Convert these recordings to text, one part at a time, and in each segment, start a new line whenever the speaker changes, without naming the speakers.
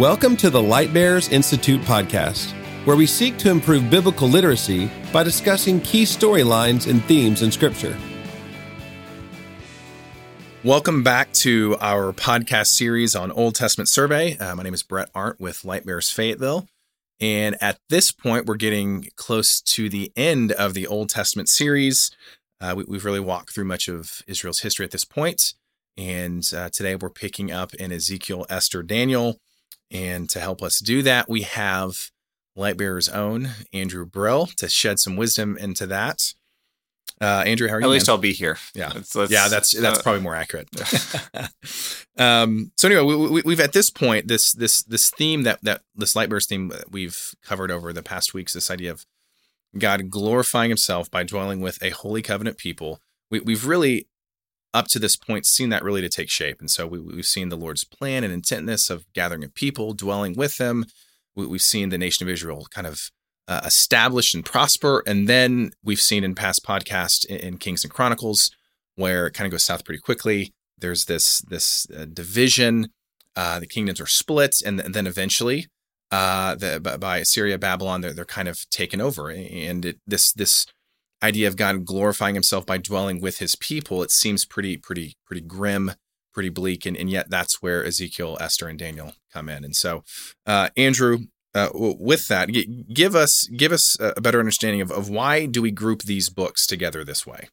Welcome to the Lightbearers Institute podcast, where we seek to improve biblical literacy by discussing key storylines and themes in Scripture.
Welcome back to our podcast series on Old Testament survey. Uh, my name is Brett Arndt with Lightbearers Fayetteville. And at this point, we're getting close to the end of the Old Testament series. Uh, we, have really walked through much of Israel's history at this point. And uh, today we're picking up in Ezekiel, Esther, Daniel. And to help us do that, we have Lightbearer's own Andrew Brill to shed some wisdom into that. Uh, Andrew, how are you?
At least man? I'll be here.
Yeah, let's, let's, yeah, that's that's uh, probably more accurate. um, so anyway, we, we, have at this point this this this theme that that this Lightbearers theme that we've covered over the past weeks. This idea of God glorifying Himself by dwelling with a holy covenant people. We, we've really up to this point seen that really to take shape. And so we, have seen the Lord's plan and intentness of gathering a people, dwelling with them. We, have seen the nation of Israel kind of uh, establish and prosper. And then we've seen in past podcasts in, in, Kings and Chronicles where it kind of goes south pretty quickly. There's this this uh, division. Uh, the kingdoms are split, and, and then eventually, uh, the, by Assyria, Babylon, they're, they're kind of taken over. And it, this this idea of God glorifying himself by dwelling with his people, it seems pretty, pretty, pretty grim, pretty bleak. And, and yet that's where Ezekiel, Esther, and Daniel come in. And so, uh, Andrew, uh, with that, give us give us a better understanding of, of why do we group these books together this way?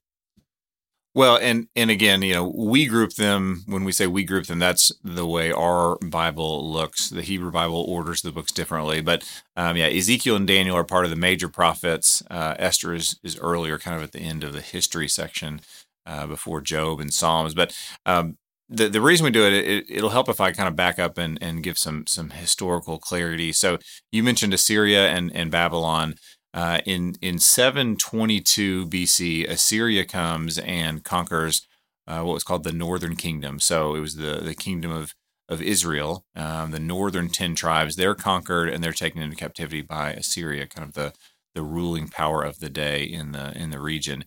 Well, and and again, you know, we group them when we say we group them. That's the way our Bible looks. The Hebrew Bible orders the books differently, but um, yeah, Ezekiel and Daniel are part of the major prophets. Uh, Esther is is earlier, kind of at the end of the history section uh, before Job and Psalms. But um, the the reason we do it, it will help if I kind of back up and and give some some historical clarity. So you mentioned Assyria and and Babylon. Uh, in in 722 BC, Assyria comes and conquers uh, what was called the Northern Kingdom. So it was the the kingdom of of Israel, um, the northern ten tribes. They're conquered and they're taken into captivity by Assyria, kind of the the ruling power of the day in the in the region.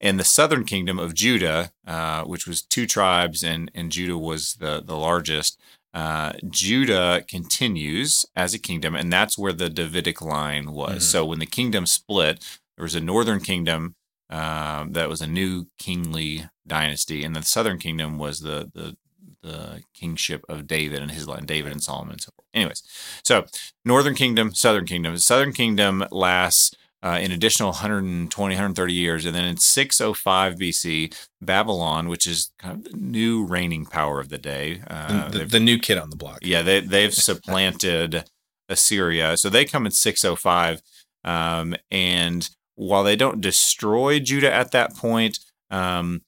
And the southern kingdom of Judah, uh, which was two tribes, and and Judah was the the largest uh, Judah continues as a kingdom, and that's where the Davidic line was. Mm-hmm. So when the kingdom split, there was a northern kingdom uh, that was a new kingly dynasty, and the southern kingdom was the the the kingship of David and his line, David and Solomon and so forth. Anyways, so northern kingdom, southern kingdom. Southern kingdom lasts uh, an additional 120, 130 years. And then in 605 BC, Babylon, which is kind of the new reigning power of the day,
uh, the, the, new kid on the block.
Yeah, they, they've supplanted Assyria. So they come in 605. Um, and while they don't destroy Judah at that point, um,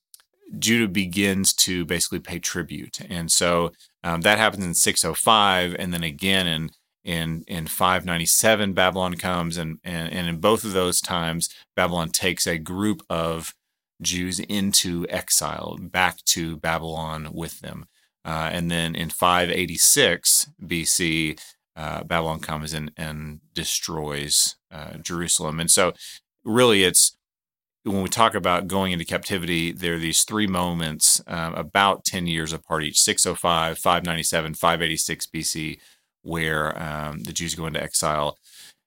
Judah begins to basically pay tribute. And so um, that happens in 605. And then again in in in 597 babylon comes and, and and in both of those times babylon takes a group of jews into exile back to babylon with them. Uh, and then in 586 bc uh, babylon comes in and destroys uh, jerusalem. And so really it's when we talk about going into captivity, there are these three moments um, about 10 years apart each 605, 597, 586 BC, where um, the Jews go into exile,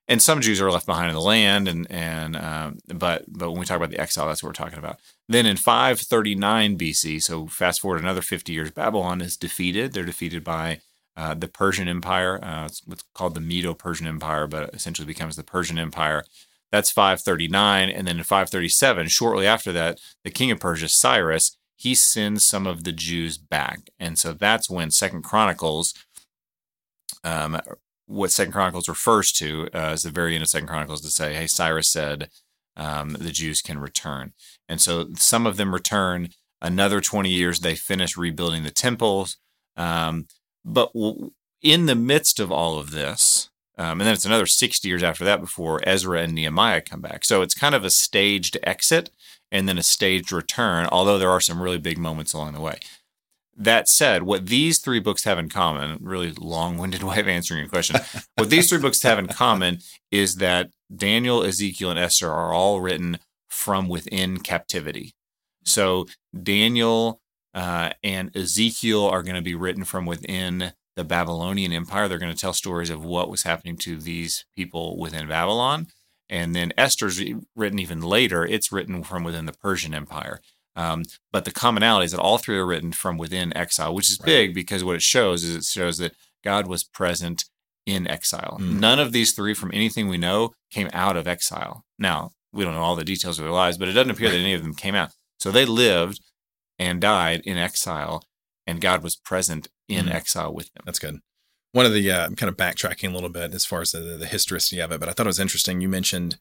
and some Jews are left behind in the land, and and um, but but when we talk about the exile, that's what we're talking about. Then in 539 BC, so fast forward another 50 years, Babylon is defeated. They're defeated by uh, the Persian Empire. Uh, it's what's called the Medo-Persian Empire, but essentially becomes the Persian Empire. That's 539, and then in 537, shortly after that, the king of Persia, Cyrus, he sends some of the Jews back, and so that's when Second Chronicles um, what Second Chronicles refers to uh, is the very end of Second Chronicles to say, "Hey, Cyrus said um, the Jews can return," and so some of them return. Another twenty years, they finish rebuilding the temples. Um, but w- in the midst of all of this, um, and then it's another sixty years after that before Ezra and Nehemiah come back. So it's kind of a staged exit and then a staged return. Although there are some really big moments along the way. That said, what these three books have in common, really long winded way of answering your question, what these three books have in common is that Daniel, Ezekiel, and Esther are all written from within captivity. So Daniel uh, and Ezekiel are going to be written from within the Babylonian Empire. They're going to tell stories of what was happening to these people within Babylon. And then Esther's written even later. It's written from within the Persian Empire. Um, but the commonality is that all three are written from within exile, which is
Right.
big because what it shows is it shows that God was present in exile.
Mm.
None of these three, from anything we know, came out of exile. Now, we don't know all the details of their lives, but it doesn't appear that any of them came out. So they lived and died in exile, and God was present in
Mm.
exile with them.
That's good. One of the uh, I'm kind of backtracking a little bit as far as the, the historicity of it, but I thought it was interesting. You mentioned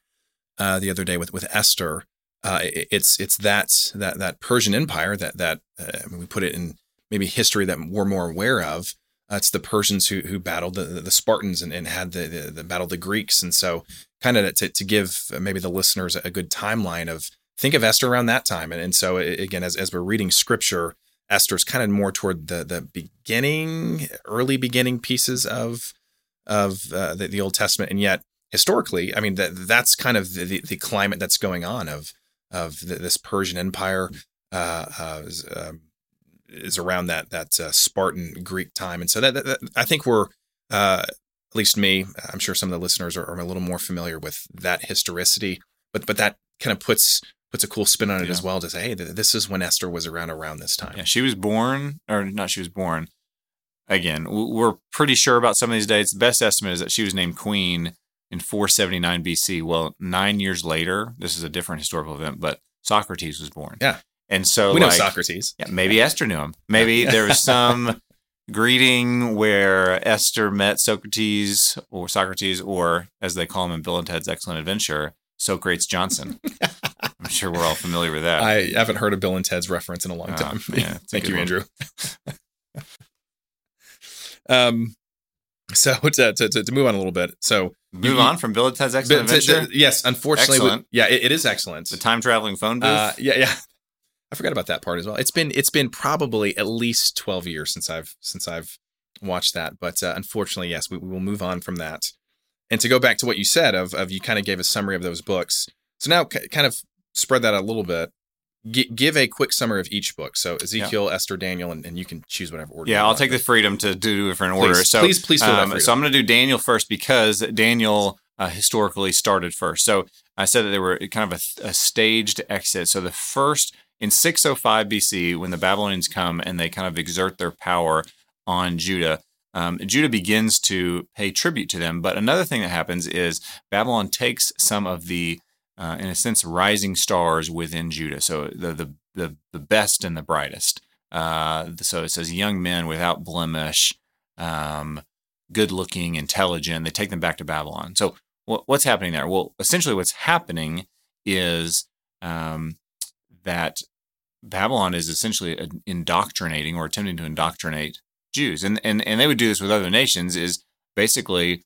uh, the other day with with Esther. Uh, it's it's that that that Persian Empire that that uh, we put it in maybe history that we're more aware of. Uh, it's the Persians who who battled the, the Spartans and, and had the, the the battle the Greeks, and so kind of to to give maybe the listeners a good timeline of think of Esther around that time, and and so again as as we're reading Scripture, Esther's kind of more toward the the beginning, early beginning pieces of of uh, the, the Old Testament, and yet historically, I mean that that's kind of the, the, the climate that's going on of of the, this Persian Empire uh, uh, is, um, is around that that uh, Spartan Greek time, and so that, that, that- I think we're uh, at least me. I'm sure some of the listeners are, are a little more familiar with that historicity, but but that kind of puts puts a cool spin on it
Yeah.
as well to say, hey, th- this is when Esther was around around this time.
Yeah, she was born, or not she was born. Again, we're pretty sure about some of these dates. The best estimate is that she was named queen in 479 BC. Well, nine years later, this is a different historical event, but Socrates was born.
Yeah.
And so,
we know Socrates.
Yeah, maybe Esther knew him. Maybe there was some greeting where Esther met Socrates or Socrates, or as they call him in Bill and Ted's Excellent Adventure, Socrates Johnson. I'm sure we're all familiar with that.
I haven't heard a Bill and Ted's reference in a long
Oh,
time.
yeah,
Thank you,
one.
Andrew. um, so to to to move on a little bit. So
Move
you-
on from Bill and Ted's Excellent Adventure.
yes, unfortunately, we- yeah, it, it is excellent.
the time traveling phone booth.
Uh, yeah, yeah. I forgot about that part as well. It's been it's been probably at least twelve years since I've since I've watched that, but uh, unfortunately, yes, we, we will move on from that. And to go back to what you said of of you kind of gave a summary of those books. So now k- kind of spread that a little bit. G- give a quick summary of each book. So Ezekiel, Esther, Daniel, and, and you can choose whatever order.
yeah, I'll take the freedom to do different order.
Please,
So
please, please
Um, so I'm going to do Daniel first because Daniel uh, historically started first. So I said that they were kind of a, a staged exit. So the first in 605 BC, when the Babylonians come and they kind of exert their power on Judah, um, Judah begins to pay tribute to them. But another thing that happens is Babylon takes some of the, uh, in a sense, rising stars within Judah. So the the the, the best and the brightest. Uh, so it says young men without blemish, um, good looking, intelligent. They take them back to Babylon. So what, what's happening there? Well, essentially, what's happening is um, that Babylon is essentially indoctrinating or attempting to indoctrinate Jews, and and and they would do this with other nations. Is basically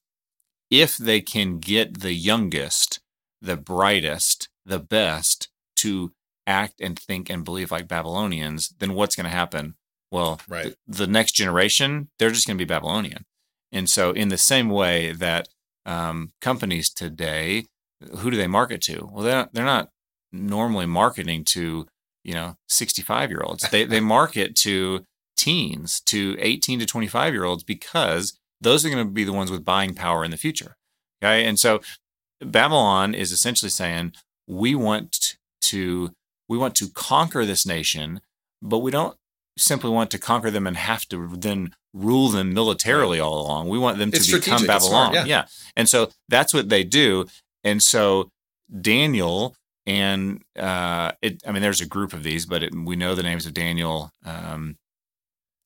if they can get the youngest, the brightest, the best to act and think and believe like Babylonians, then what's going to happen? Well,
Right.
th- the next generation, they're just going to be Babylonian. And so, in the same way that um, companies today, who do they market to? Well, they're not, they're not normally marketing to you know 65 year olds. They they market to teens, to 18 to 25 year olds, because those are going to be the ones with buying power in the future. Okay, and so Babylon is essentially saying we want to we want to conquer this nation, but we don't simply want to conquer them and have to then rule them militarily all along. We want them to
It's
become
strategic.
Babylon.
smart, yeah.
And so that's what they do. And so Daniel and uh, it, I mean, there's a group of these, but it, we know the names of Daniel, um,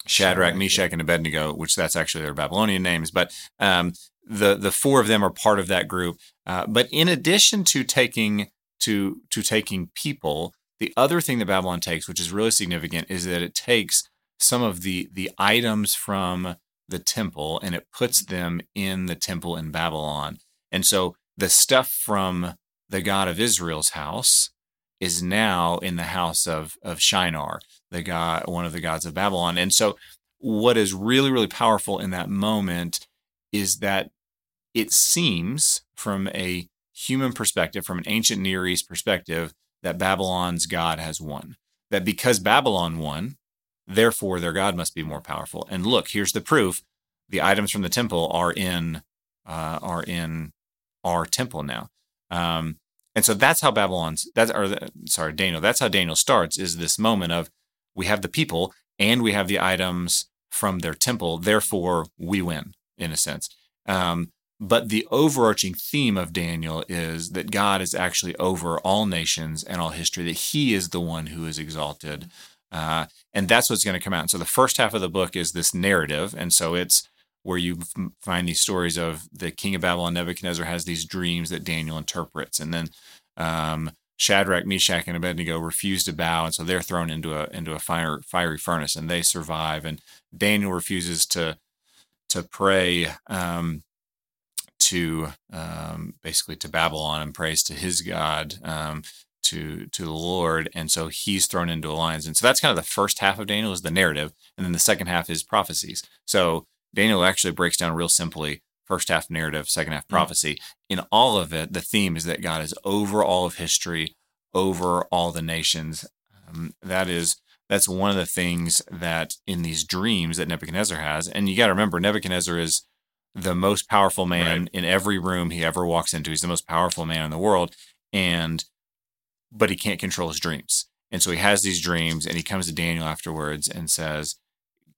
Shadrach, Meshach, and Abednego, which that's actually their Babylonian names. But um, the the four of them are part of that group. Uh, but in addition to taking to to taking people, the other thing that Babylon takes, which is really significant, is that it takes some of the the items from the temple and it puts them in the temple in Babylon. And so the stuff from the God of Israel's house is now in the house of of Shinar, the god, one of the gods of Babylon. And so, what is really really powerful in that moment is that it seems, from a human perspective, from an ancient Near East perspective, that Babylon's God has won. That because Babylon won, therefore their God must be more powerful. And look, here's the proof. the items from the temple are in uh, are in our temple now. Um, and so that's how Babylon's that's or sorry Daniel that's how Daniel starts is this moment of we have the people and we have the items from their temple therefore we win in a sense. Um, but the overarching theme of Daniel is that God is actually over all nations and all history, that he is the one who is exalted. Uh, and that's what's going to come out. And so the first half of the book is this narrative. And so it's where you find these stories of the king of Babylon, Nebuchadnezzar, has these dreams that Daniel interprets. And then um, Shadrach, Meshach, and Abednego refuse to bow. And so they're thrown into a, into a fire, fiery furnace and they survive. And Daniel refuses to, to pray. Um, to um, basically to Babylon and prays to his God, um, to to the Lord, and so he's thrown into a lion's. And so that's kind of the first half of Daniel is the narrative, and then the second half is prophecies. So Daniel actually breaks down real simply: first half narrative, second half prophecy. Mm-hmm. In all of it, the theme is that God is over all of history, over all the nations. Um, that is that's one of the things that in these dreams that Nebuchadnezzar has, and you got to remember Nebuchadnezzar is the most powerful man right. in every room he ever walks into. He's the most powerful man in the world. And, but he can't control his dreams. And so he has these dreams and he comes to Daniel afterwards and says,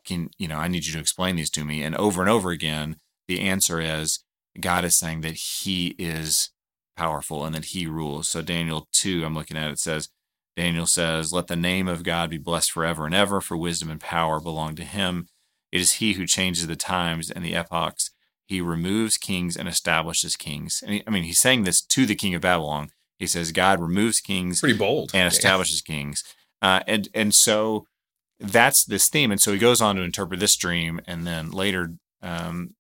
Can, you know, I need you to explain these to me. And over and over again, the answer is God is saying that he is powerful and that he rules. So Daniel 2, I'm looking at it says, Daniel says, Let the name of God be blessed forever and ever, for wisdom and power belong to him. It is he who changes the times and the epochs he removes kings and establishes kings. And he, I mean, he's saying this to the king of Babylon. He says God removes kings,
pretty bold,
and establishes yeah. kings. Uh, and and so that's this theme. And so he goes on to interpret this dream, and then later um,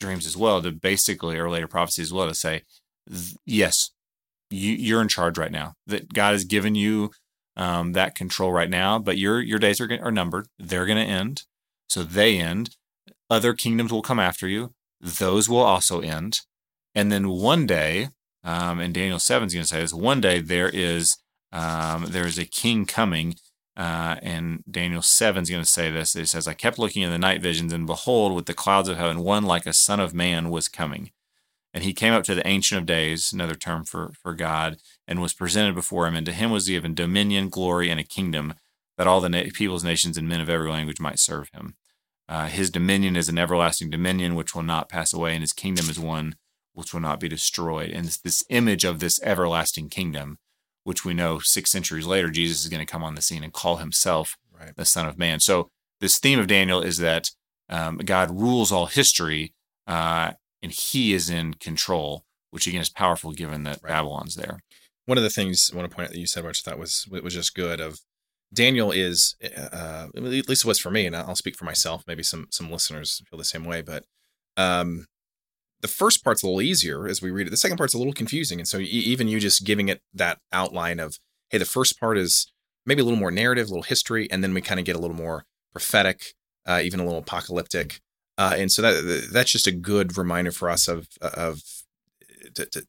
dreams as well to basically, or later prophecies as well to say, yes, you, you're in charge right now. That God has given you um, that control right now, but your your days are are numbered. They're going to end. So they end. Other kingdoms will come after you those will also end. And then one day, um, and Daniel 7 is going to say this, one day there is um, there is a king coming. Uh, and Daniel 7 is going to say this. It says, I kept looking in the night visions, and behold, with the clouds of heaven, one like a son of man was coming. And he came up to the Ancient of Days, another term for, for God, and was presented before him. And to him was given dominion, glory, and a kingdom, that all the na- peoples, nations, and men of every language might serve him. Uh, his dominion is an everlasting dominion which will not pass away, and his kingdom is one which will not be destroyed. And it's this image of this everlasting kingdom, which we know six centuries later, Jesus is going to come on the scene and call himself right. the Son of Man. So, this theme of Daniel is that um, God rules all history uh, and he is in control, which again is powerful given that right. Babylon's there.
One of the things I want to point out that you said, which I thought was was just good, of Daniel is, uh, at least it was for me, and I'll speak for myself. Maybe some some listeners feel the same way, but um, the first part's a little easier as we read it. The second part's a little confusing, and so even you just giving it that outline of, hey, the first part is maybe a little more narrative, a little history, and then we kind of get a little more prophetic, uh, even a little apocalyptic, uh, and so that that's just a good reminder for us of of to, to,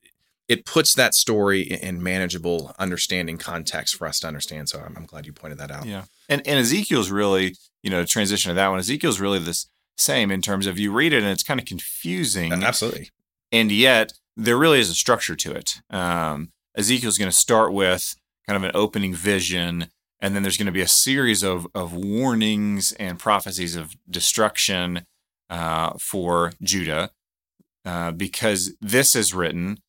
it puts that story in manageable understanding context for us to understand. So I'm, I'm glad you pointed that out.
Yeah. And, and Ezekiel's really, you know, transition to that one, Ezekiel's really the same in terms of you read it and it's kind of confusing.
Absolutely.
And yet there really is a structure to it. Um, Ezekiel's going to start with kind of an opening vision, and then there's going to be a series of, of warnings and prophecies of destruction uh, for Judah, uh, because this is written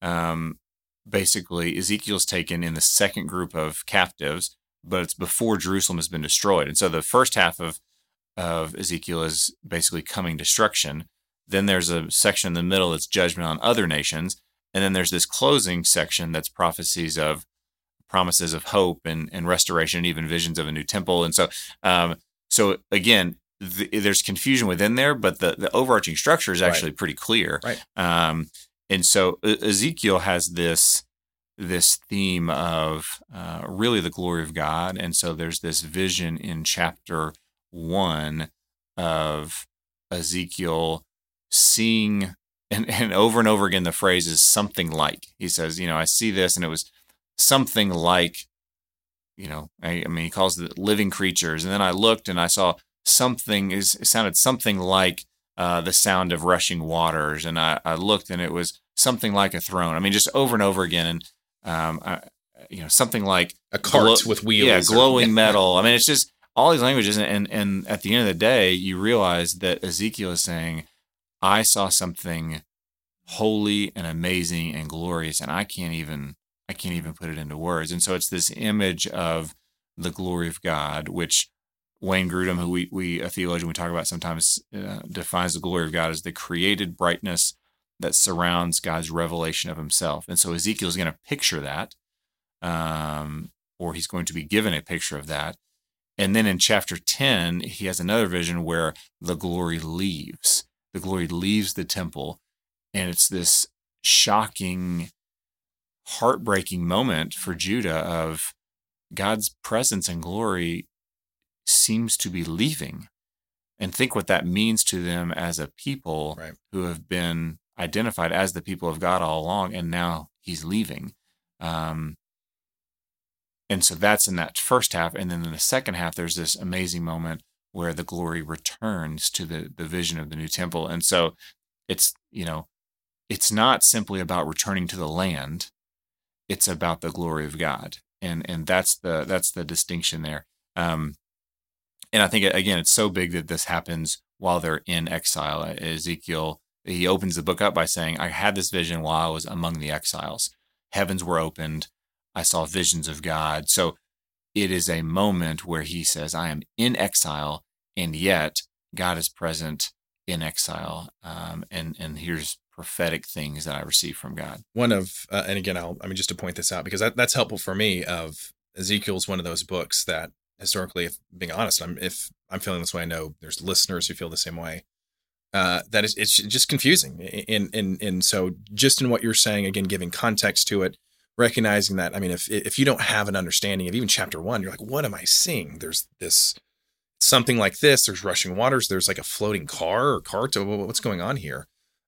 um, basically Ezekiel's taken in the second group of captives, but it's before Jerusalem has been destroyed. And so the first half of of Ezekiel is basically coming destruction. Then there's a section in the middle that's judgment on other nations, and then there's this closing section that's prophecies of promises of hope and, and restoration, and even visions of a new temple. And so, um, so again, the, there's confusion within there, but the, the overarching structure is actually right. pretty clear.
Right.
Um, and so Ezekiel has this this theme of uh, really the glory of God, and so there's this vision in chapter one of Ezekiel seeing and, and over and over again the phrase is something like he says you know i see this and it was something like you know i, I mean he calls it living creatures and then i looked and i saw something is it sounded something like uh, the sound of rushing waters, and I, I, looked, and it was something like a throne. I mean, just over and over again, and um, I, you know, something like
a cart glow, with wheels,
yeah, glowing or, metal. I mean, it's just all these languages, and and at the end of the day, you realize that Ezekiel is saying, "I saw something holy and amazing and glorious, and I can't even I can't even put it into words." And so it's this image of the glory of God, which Wayne Grudem, who we, we a theologian we talk about sometimes, uh, defines the glory of God as the created brightness that surrounds God's revelation of Himself. And so Ezekiel is going to picture that, um, or he's going to be given a picture of that. And then in chapter 10, he has another vision where the glory leaves. The glory leaves the temple. And it's this shocking, heartbreaking moment for Judah of God's presence and glory seems to be leaving. And think what that means to them as a people right. who have been identified as the people of God all along, and now he's leaving. Um, and so that's in that first half. And then in the second half, there's this amazing moment where the glory returns to the, the vision of the new temple. And so it's, you know, it's not simply about returning to the land, it's about the glory of God. And and that's the that's the distinction there. Um, and I think again, it's so big that this happens while they're in exile. Ezekiel he opens the book up by saying, "I had this vision while I was among the exiles. Heavens were opened. I saw visions of God." So it is a moment where he says, "I am in exile, and yet God is present in exile." Um, and and here's prophetic things that I receive from God.
One of, uh, and again, I'll, I mean, just to point this out because that, that's helpful for me. Of Ezekiel's one of those books that historically, if being honest, I'm if I'm feeling this way, I know there's listeners who feel the same way. Uh, that is, it's just confusing, and and and so just in what you're saying, again, giving context to it, recognizing that. I mean, if if you don't have an understanding of even chapter one, you're like, what am I seeing? There's this something like this. There's rushing waters. There's like a floating car or cart. What's going on here?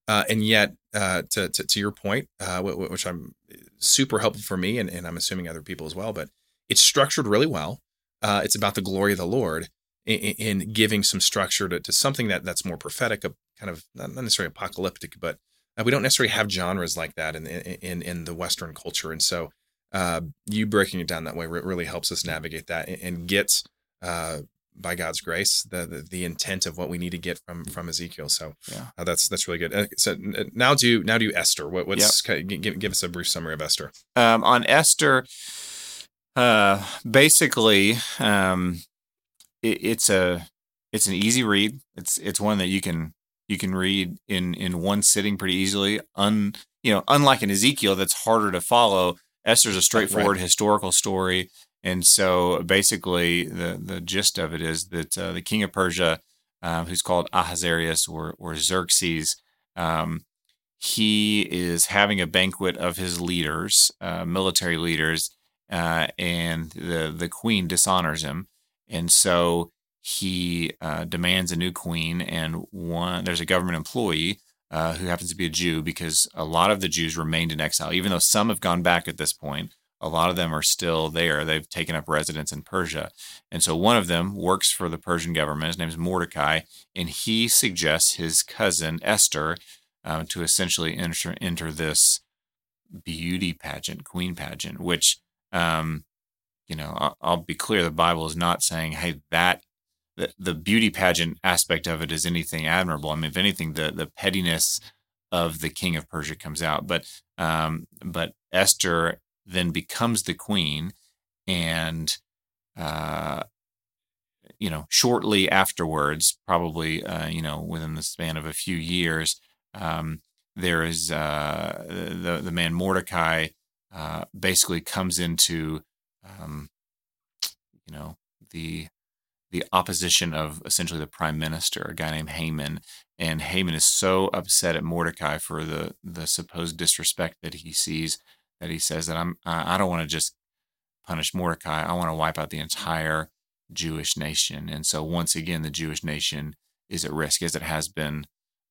Uh, and yet, uh, to, to, to your point, uh, which I'm super helpful for me, and, and I'm assuming other people as well, but it's structured really well. Uh, it's about the glory of the Lord in, in giving some structure to, to, something that that's more prophetic, a kind of not necessarily apocalyptic, but uh, we don't necessarily have genres like that in in in the Western culture, and so uh, you breaking it down that way really helps us navigate that and, and get uh, by God's grace the, the, the intent of what we need to get from from Ezekiel. So yeah, uh, that's that's really good. Uh, so now do now do Esther. What, what's yep. give, give us a brief summary of Esther?
Um, on Esther, uh, basically, um, it, it's a it's an easy read. It's it's one that you can you can read in in one sitting pretty easily. Un you know, unlike an Ezekiel that's harder to follow. Esther's a straightforward right. historical story, and so basically the the gist of it is that uh, the king of Persia, um, who's called Ahasuerus or or Xerxes, um, he is having a banquet of his leaders, uh, military leaders, uh, and the the queen dishonors him, and so he uh, demands a new queen. And one there's a government employee uh, who happens to be a Jew because a lot of the Jews remained in exile, even though some have gone back at this point. A lot of them are still there. They've taken up residence in Persia. And so one of them works for the Persian government. His name is Mordecai. And he suggests his cousin, Esther, uh, to essentially enter, enter this beauty pageant, queen pageant, which um, you know, I'll, I'll, be clear: the Bible is not saying, "Hey, that the, the beauty pageant aspect of it is anything admirable." I mean, if anything, the the pettiness of the king of Persia comes out. But um, but Esther then becomes the queen, and uh, you know, shortly afterwards, probably uh, you know, within the span of a few years, um, there is uh, the the man Mordecai uh, basically comes into, um, you know, the the opposition of essentially the prime minister, a guy named Haman, and Haman is so upset at Mordecai for the the supposed disrespect that he sees that he says that I'm I don't want to just punish Mordecai. I want to wipe out the entire Jewish nation. And so once again, the Jewish nation is at risk, as it has been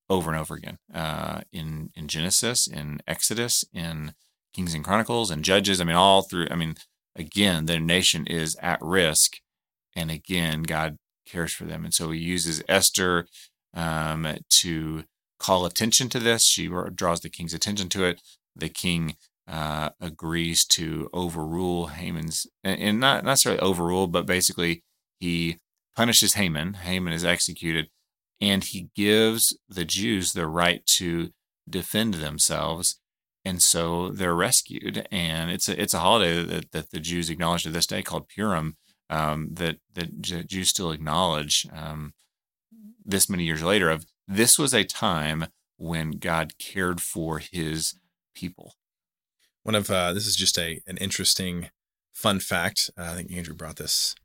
over and over again uh, in in Genesis, in Exodus, in Kings and Chronicles and Judges. I mean, all through. I mean, again, their nation is at risk, and again, God cares for them, and so He uses Esther um, to call attention to this. She draws the king's attention to it. The king uh, agrees to overrule Haman's, and not necessarily overrule, but basically he punishes Haman. Haman is executed, and he gives the Jews the right to defend themselves. And so they're rescued, and it's a it's a holiday that, that the Jews acknowledge to this day called Purim, um, that that Jews still acknowledge um, this many years later. Of this was a time when God cared for His people.
One of uh, this is just a an interesting fun fact. Uh, I think Andrew brought this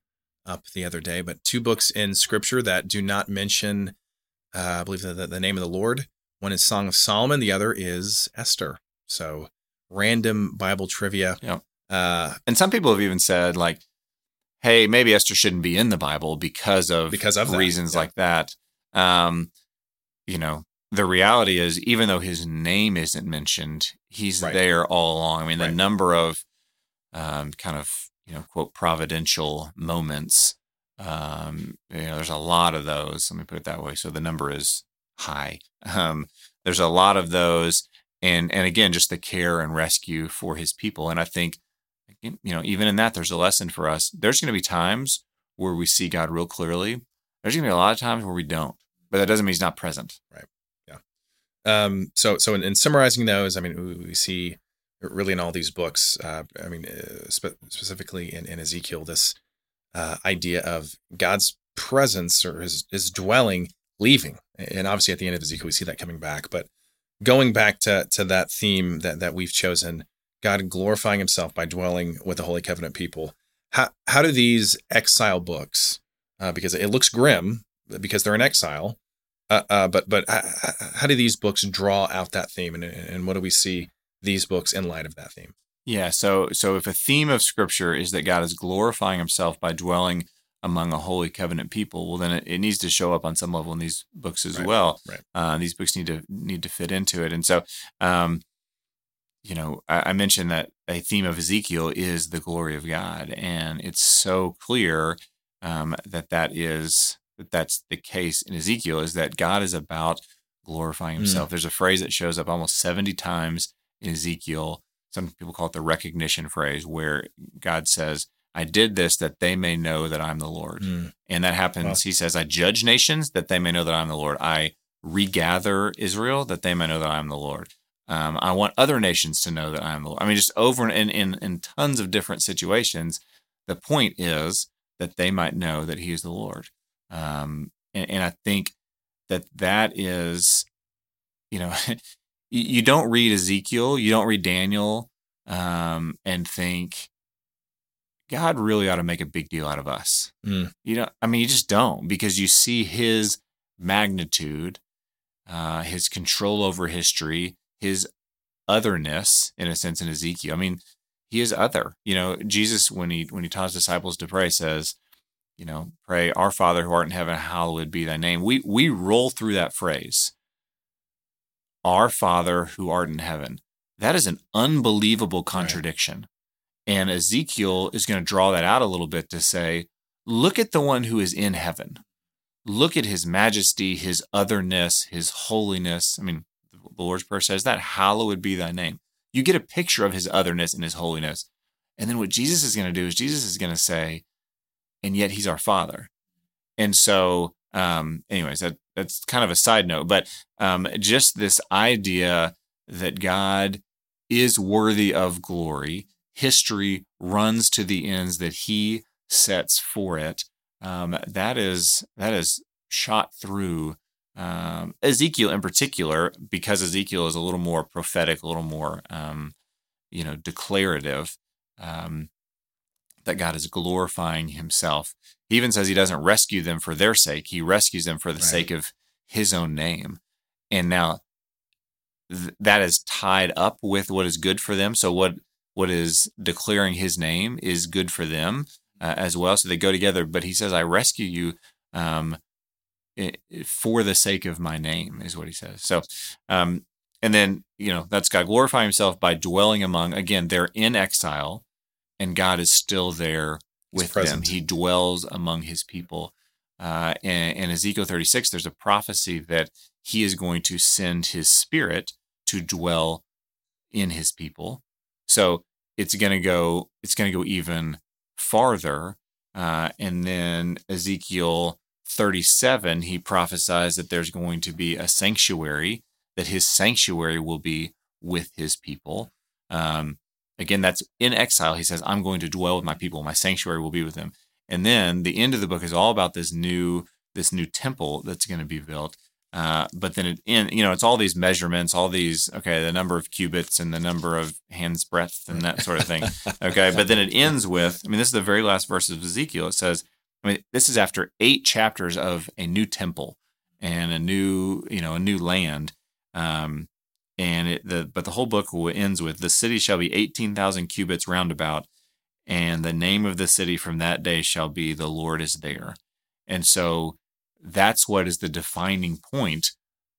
up the other day, but two books in Scripture that do not mention, uh, I believe, the, the, the name of the Lord. One is Song of Solomon. The other is Esther. So random Bible trivia.
Yeah. Uh, and some people have even said like, "Hey, maybe Esther shouldn't be in the Bible because of
because of
reasons
yeah.
like that." Um, you know, the reality is, even though his name isn't mentioned, he's right. there all along. I mean, the right. number of um, kind of you know quote providential moments. Um, you know, there's a lot of those. Let me put it that way. So the number is high. Um, there's a lot of those, and and again, just the care and rescue for his people. And I think, you know, even in that, there's a lesson for us. There's going to be times where we see God real clearly. There's going to be a lot of times where we don't, but that doesn't mean He's not present.
Right. Yeah. Um. So so in, in summarizing those, I mean, we, we see really in all these books. Uh, I mean, uh, spe- specifically in, in Ezekiel, this uh, idea of God's presence or his, his dwelling leaving. And obviously at the end of Ezekiel, we see that coming back. But going back to, to that theme that, that we've chosen, God glorifying himself by dwelling with the Holy Covenant people, how, how do these exile books, uh, because it looks grim because they're in exile, uh, uh, but but how, how, do these books draw out that theme, and, and what do we see these books in light of that theme?
Yeah. So so if a theme of Scripture is that God is glorifying Himself by dwelling among a holy covenant people, well, then it, it needs to show up on some level in these books as
right,
well.
Right.
Uh, these books need to need to fit into it, and so, um, you know, I, I, mentioned that a theme of Ezekiel is the glory of God, and it's so clear um, that that is that that's the case in Ezekiel is that God is about glorifying hmm. Himself. Mm. There's a phrase that shows up almost seventy times in Ezekiel. Some people call it the recognition phrase, where God says, I did this that they may know that I'm the Lord. Mm. And that happens. Wow. He says, I judge nations that they may know that I'm the Lord. I regather Israel that they may know that I'm the Lord. Um, I want other nations to know that I am the Lord. I mean, just over in, in, in tons of different situations, the point is that they might know that He is the Lord. Um, and, and I think that that is, you know, you don't read Ezekiel, you don't read Daniel, um, and think, God really ought to make a big deal out of us. Mm. You know, I mean, you just don't because you see his magnitude, uh, his control over history, his otherness in a sense in Ezekiel. I mean, he is other. You know, Jesus when he when he taught his disciples to pray says, you know, pray, Our Father who art in heaven, hallowed be thy name. We we roll through that phrase. Our Father who art in heaven. That is an unbelievable contradiction. Right. And Ezekiel is going to draw that out a little bit to say, look at the one who is in heaven. Look at his majesty, his otherness, his holiness. I mean, the Lord's Prayer says that, hallowed be thy name. You get a picture of his otherness and his holiness. And then what Jesus is going to do is Jesus is going to say, and yet he's our father. And so, um, anyways, that, that's kind of a side note, but um, just this idea that God is worthy of glory history runs to the ends that he sets for it. Um, that is that is shot through um, Ezekiel in particular, because Ezekiel is a little more prophetic, a little more um, you know declarative. Um, that God is glorifying Himself. He even says He doesn't rescue them for their sake; He rescues them for the right. sake of His own name. And now th- that is tied up with what is good for them. So what what is declaring his name is good for them uh, as well. So they go together. But he says, I rescue you um, it, for the sake of my name, is what he says. So, um, and then, you know, that's God glorifying himself by dwelling among, again, they're in exile and God is still there with them. He dwells among his people. uh, in, in Ezekiel 36, there's a prophecy that he is going to send his spirit to dwell in his people. So it's going to go, it's going to go even farther. Uh, and then Ezekiel 37, he prophesies that there's going to be a sanctuary, that his sanctuary will be with his people. Um, again, that's in exile. He says, I'm going to dwell with my people. My sanctuary will be with them. And then the end of the book is all about this new this new temple that's going to be built. Uh, but then it in you know it's all these measurements, all these okay, the number of cubits and the number of hands breadth and that sort of thing. okay, but then it ends with I mean this is the very last verse of Ezekiel. It says I mean this is after eight chapters of a new temple and a new you know a new land. Um, and it, the but the whole book ends with the city shall be eighteen thousand cubits roundabout, and the name of the city from that day shall be the Lord is there. And so that's what is the defining point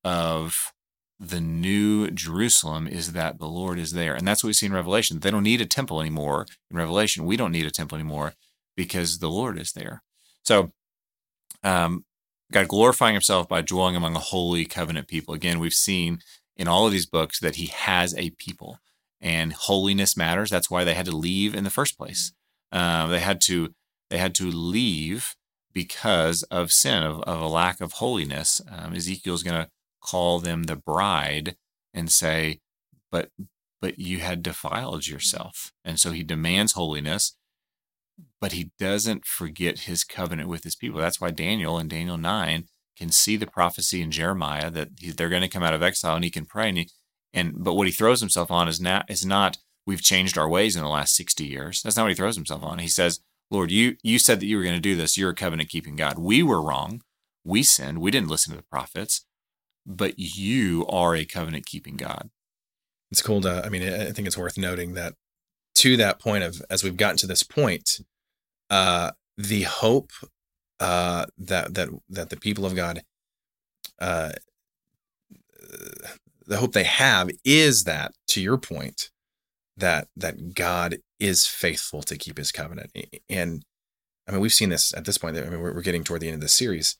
of the new Jerusalem is that the Lord is there. And that's what we see in Revelation. They don't need a temple anymore. In Revelation, we don't need a temple anymore because the Lord is there. So, um, God glorifying himself by dwelling among a holy covenant people. Again, we've seen in all of these books that he has a people and holiness matters. That's why they had to leave in the first place. Uh, they had to they had to leave because of sin, of, of a lack of holiness. Um, Ezekiel's going to call them the bride and say, "But but you had defiled yourself," and so he demands holiness. But he doesn't forget his covenant with his people. That's why Daniel in Daniel 9 can see the prophecy in Jeremiah that they're going to come out of exile and he can pray. And he, and but what he throws himself on is not is not we've changed our ways in the last 60 years. That's not what he throws himself on. He says, Lord, you you said that you were going to do this. You're a covenant keeping God. We were wrong. We sinned. We didn't listen to the prophets, but you are a covenant keeping God.
It's cool to, I mean, I think it's worth noting that to that point of, as we've gotten to this point, uh, the hope uh, that, that, that the people of God, uh, the hope they have is that to your point that that God is faithful to keep his covenant. And I mean we've seen this at this point I mean we're, getting toward the end of the series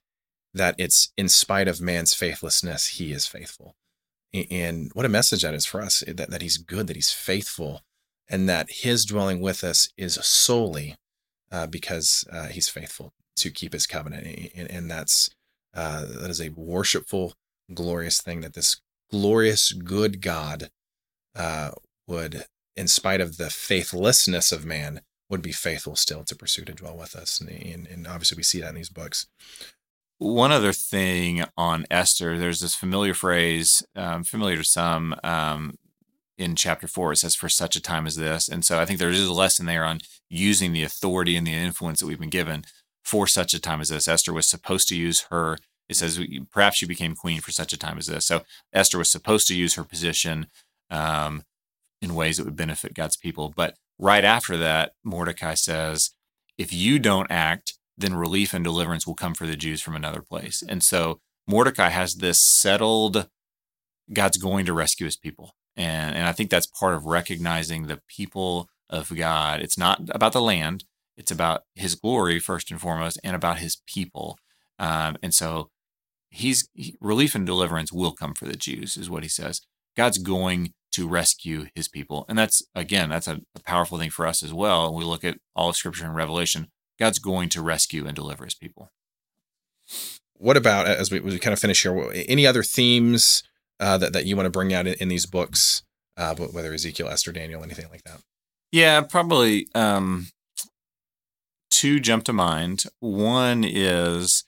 that it's in spite of man's faithlessness he is faithful. And what a message that is for us that, that he's good that he's faithful and that his dwelling with us is solely uh, because uh, he's faithful to keep his covenant and, and that's uh, that is a worshipful glorious thing that this glorious, good God uh, would, in spite of the faithlessness of man, would be faithful still to pursue to dwell with us. And, and, and obviously, we see that in these books.
One other thing on Esther, there's this familiar phrase, um, familiar to some, um, in chapter four. It says, "For such a time as this," and so I think there is a lesson there on using the authority and the influence that we've been given for such a time as this. Esther was supposed to use her it says perhaps she became queen for such a time as this. So Esther was supposed to use her position um, in ways that would benefit God's people. But right after that, Mordecai says, if you don't act, then relief and deliverance will come for the Jews from another place. And so Mordecai has this settled God's going to rescue his people. And, and I think that's part of recognizing the people of God. It's not about the land, it's about his glory, first and foremost, and about his people. Um, and so he's he, relief and deliverance will come for the Jews, is what he says. God's going to rescue his people. And that's, again, that's a, a powerful thing for us as well. We look at all of scripture and revelation. God's going to rescue and deliver his people.
What about, as we, we kind of finish here, any other themes uh, that, that you want to bring out in, in these books, uh, whether Ezekiel, Esther, Daniel, anything like that?
Yeah, probably um, two jump to mind. One is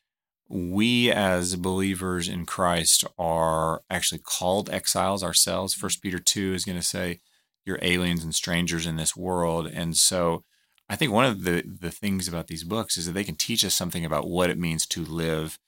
we as believers in Christ are actually called exiles ourselves. First Peter 2 is going to say you're aliens and strangers in this world. And so I think one of the, the things about these books is that they can teach us something about what it means to live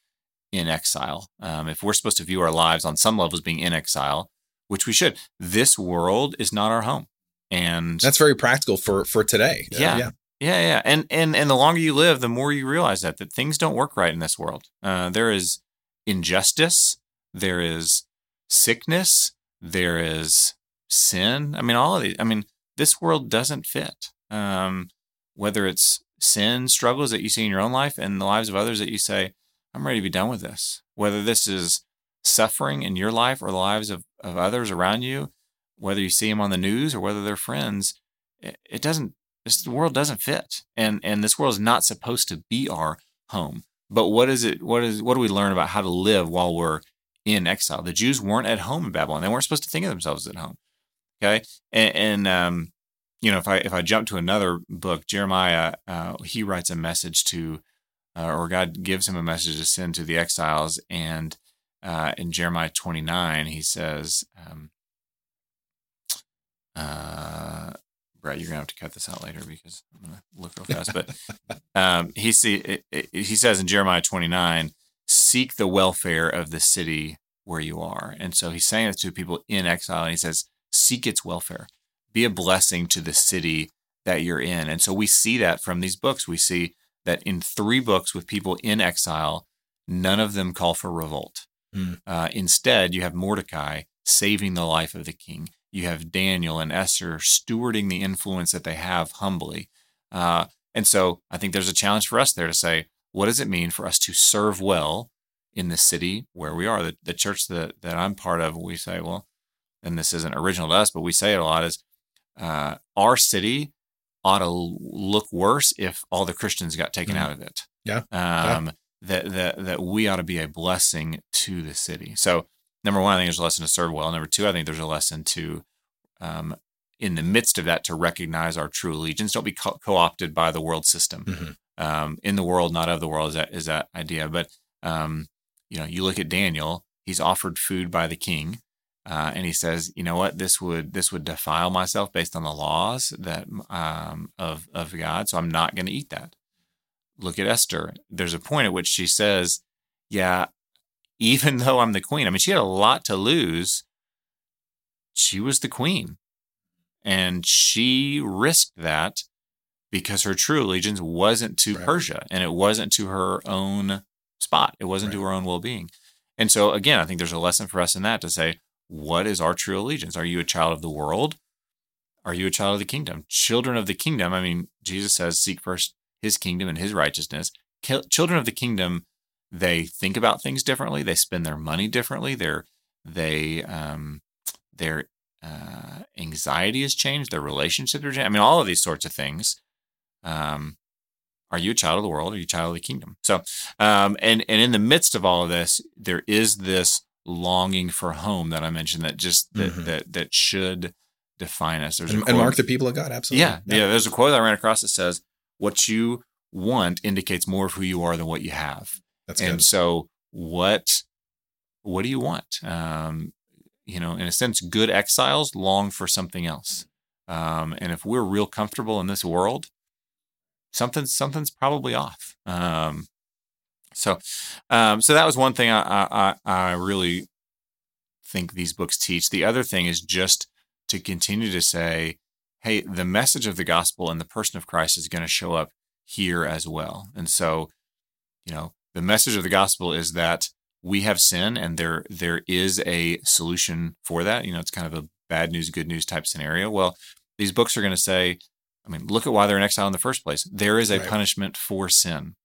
in exile. Um, if we're supposed to view our lives on some levels being in exile, which we should, this world is not our home. And
that's very practical for for today.
Yeah. Uh, yeah. Yeah, yeah, and and and the longer you live, the more you realize that that things don't work right in this world. Uh, there is injustice, there is sickness, there is sin. I mean, all of these. I mean, this world doesn't fit. Um, whether it's sin struggles that you see in your own life and the lives of others that you say, I'm ready to be done with this. Whether this is suffering in your life or the lives of, of others around you, whether you see them on the news or whether they're friends, it, it doesn't, this the world doesn't fit. And and this world is not supposed to be our home. But what is it? What is what do we learn about how to live while we're in exile? The Jews weren't at home in Babylon. They weren't supposed to think of themselves at home. Okay, and, and um, you know, if I if I jump to another book, Jeremiah, uh, he writes a message to, uh, or God gives him a message to send to the exiles, and uh, in Jeremiah 29, he says, um, uh, Brett, you're gonna have to cut this out later because I'm gonna look real fast. But um, he see it, it, he says in Jeremiah 29, seek the welfare of the city where you are. And so he's saying it to people in exile, and he says, seek its welfare, be a blessing to the city that you're in. And so we see that from these books. We see that in three books with people in exile, none of them call for revolt. Mm. Uh, instead, you have Mordecai saving the life of the king. You have Daniel and Esther stewarding the influence that they have humbly. Uh, and so I think there's a challenge for us there to say, what does it mean for us to serve well in the city where we are? The, the church that, that I'm part of, we say, well, and this isn't original to us, but we say it a lot is uh, our city ought to look worse if all the Christians got taken mm-hmm. out of it.
Yeah.
Um, yeah. That, that, that we ought to be a blessing to the city. So number one, I think there's a lesson to serve well. Number two, I think there's a lesson to, um, in the midst of that, to recognize our true allegiance. Don't be co- opted by the world system. Mm-hmm. Um, in the world, not of the world, is that is that idea. But um, you know, you look at Daniel; he's offered food by the king, uh, and he says, "You know what? This would this would defile myself based on the laws that um, of of God, so I'm not going to eat that." Look at Esther. There's a point at which she says, "Yeah, even though I'm the queen. I mean, she had a lot to lose. She was the queen. And she risked that because her true allegiance wasn't to right. Persia and it wasn't to her own spot. It wasn't right. to her own well being. And so, again, I think there's a lesson for us in that to say, what is our true allegiance? Are you a child of the world? Are you a child of the kingdom? Children of the kingdom, I mean, Jesus says, seek first his kingdom and his righteousness. Children of the kingdom they think about things differently. They spend their money differently. Their they um, their uh, anxiety has changed. Their relationships are changed. I mean, all of these sorts of things. Um, are you a child of the world? Are you a child of the kingdom? So, um, and and in the midst of all of this, there is this longing for home that I mentioned that just that mm-hmm. that that should define us.
There's and, and mark the people of God. Absolutely.
Yeah, yeah, yeah. There's a quote I ran across that says, "What you want indicates more of who you are than what you have."
That's
and
good.
so what what do you want? Um, you know, in a sense, good exiles long for something else. Um, and if we're real comfortable in this world, something something's probably off. Um, so, um, so that was one thing I, I I really think these books teach. The other thing is just to continue to say, hey, the message of the gospel and the person of Christ is going to show up here as well. And so, you know, the message of the gospel is that we have sin and there there is a solution for that. You know, it's kind of a bad news, good news type scenario. Well, these books are going to say, I mean, look at why they're in exile in the first place. There is a right. punishment for sin.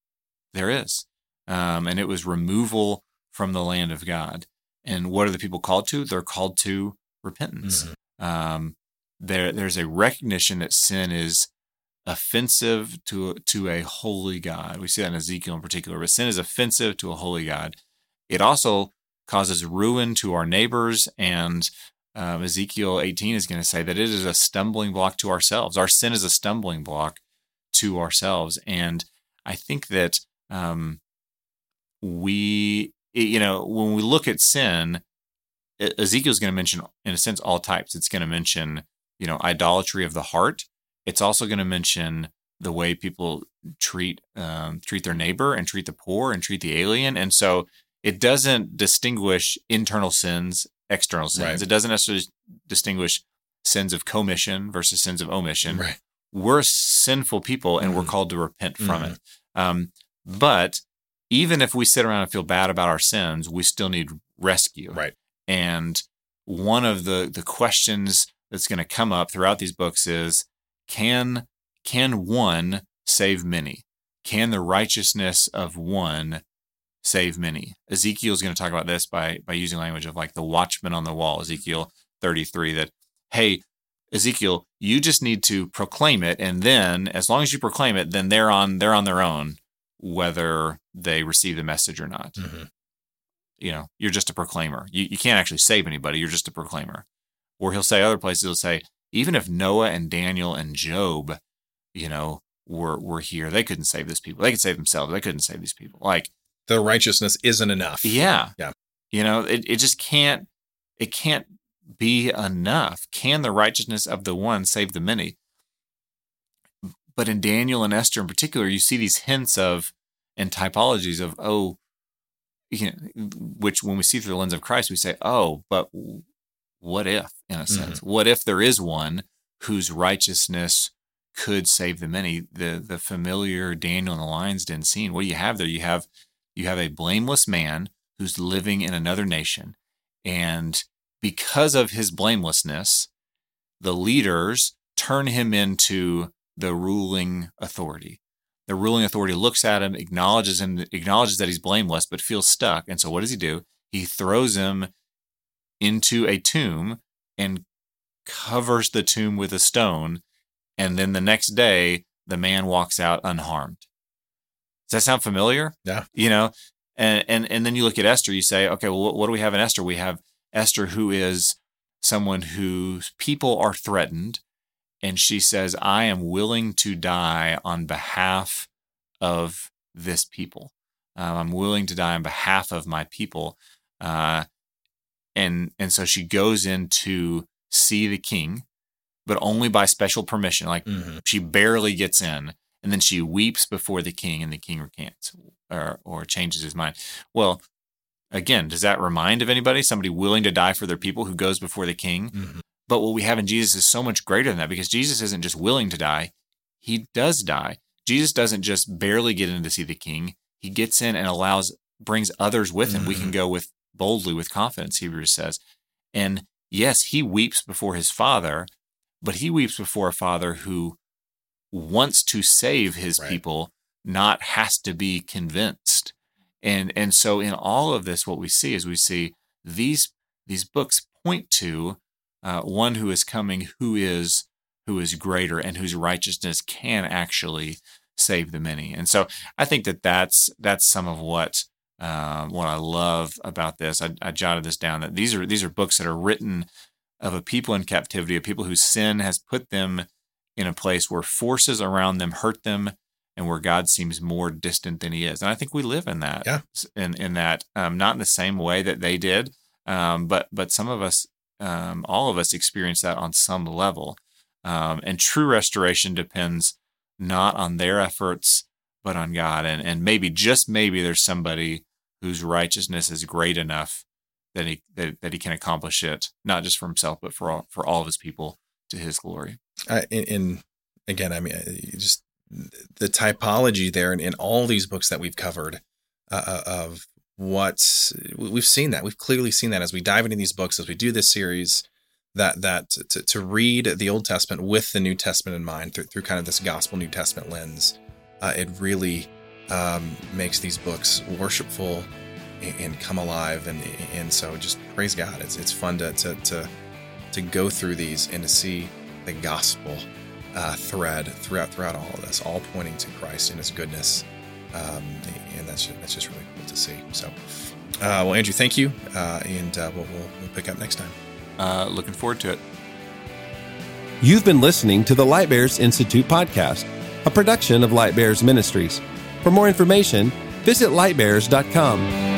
There is. Um, and it was removal from the land of God. And what are the people called to? They're called to repentance. Mm-hmm. Um, there, there's a recognition that sin is offensive to to a holy God. We see that in Ezekiel in particular. But sin is offensive to a holy God. It also causes ruin to our neighbors, and um, Ezekiel 18 is going to say that it is a stumbling block to ourselves. Our sin is a stumbling block to ourselves, and I think that um, we, you know, when we look at sin, Ezekiel is going to mention, in a sense, all types. It's going to mention, you know, idolatry of the heart it's also going to mention the way people treat um, treat their neighbor and treat the poor and treat the alien, and so it doesn't distinguish internal sins, external sins. Right. It doesn't necessarily distinguish sins of commission versus sins of omission.
Right.
We're sinful people, and mm-hmm. we're called to repent from mm-hmm. it. Um, but even if we sit around and feel bad about our sins, we still need rescue.
Right.
And one of the the questions that's going to come up throughout these books is can can one save many? Can the righteousness of one save many? Ezekiel is going to talk about this by by using language of like the watchman on the wall, Ezekiel 33, that hey, Ezekiel, you just need to proclaim it, and then as long as you proclaim it, then they're on they're on their own, whether they receive the message or not.
Mm-hmm.
You know, you're just a proclaimer. You you can't actually save anybody. You're just a proclaimer. Or he'll say other places he'll say, even if Noah and Daniel and Job, you know, were were here, they couldn't save these people. They could save themselves. They couldn't save these people. Like
The righteousness isn't enough.
yeah.
Yeah.
You know, it, it just can't it can't be enough. Can the righteousness of the one save the many? But in Daniel and Esther in particular, you see these hints of and typologies of, oh, you know, which when we see through the lens of Christ, we say, oh, but what if, in a mm-hmm. sense? What if there is one whose righteousness could save the many? The the familiar Daniel and the lion's den scene. What do you have there? You have you have a blameless man who's living in another nation. And because of his blamelessness, the leaders turn him into the ruling authority. The ruling authority looks at him, acknowledges him, acknowledges that he's blameless, but feels stuck. And so what does he do? He throws him into a tomb and covers the tomb with a stone. And then the next day, the man walks out unharmed. Does that sound familiar?
Yeah.
You know, and and and then you look at Esther. You say, okay, well, what, what do we have in Esther? We have Esther, who is someone whose people are threatened, and she says, "I am willing to die on behalf of this people. Um, I'm willing to die on behalf of my people." Uh, and and so she goes in to see the king, but only by special permission. Like
Mhm.
she barely gets in, and then she weeps before the king, and the king recants or or changes his mind. Well, again, does that remind of anybody? Somebody willing to die for their people who goes before the king?
Mhm.
But what we have in Jesus is so much greater than that because Jesus isn't just willing to die, he does die. Jesus doesn't just barely get in to see the king, he gets in and allows, brings others with him. We can
Mhm.
go with boldly with confidence, Hebrews says. And yes, he weeps before his father, but he weeps before a father who wants to save his
Right.
people, not has to be convinced. And and so in all of this, what we see is we see these these books point to uh, one who is coming, who is who is greater, and whose righteousness can actually save the many. And so I think that that's that's some of what um, what I love about this. I, I jotted this down that these are these are books that are written of a people in captivity, of people whose sin has put them in a place where forces around them hurt them, and where God seems more distant than He is. And I think we live in that.
Yeah.
In in that, um, not in the same way that they did, um, but but some of us, um, all of us, experience that on some level. Um, and true restoration depends not on their efforts, but on God. And and maybe just maybe there's somebody whose righteousness is great enough that he that, that he can accomplish it, not just for himself, but for all for all of his people to his glory.
I, and, and again, I mean, uh, just the typology there in, in all these books that we've covered uh, uh, of what we've seen that. We've clearly seen that as we dive into these books as we do this series that that to, to read the Old Testament with the New Testament in mind through, through kind of this gospel New Testament lens, uh, it really um, makes these books worshipful and, and come alive. And and so just praise God. It's it's fun to to to, to go through these and to see the gospel uh, thread throughout throughout all of this, all pointing to Christ and His goodness, um, and that's just, that's just really to see. So, uh, well, Andrew, thank you, uh, and uh, we'll, we'll we'll pick up next time.
Uh, looking forward to it.
You've been listening to the Light Bears Institute podcast, a production of Light Bears Ministries. For more information, visit lightbears.com.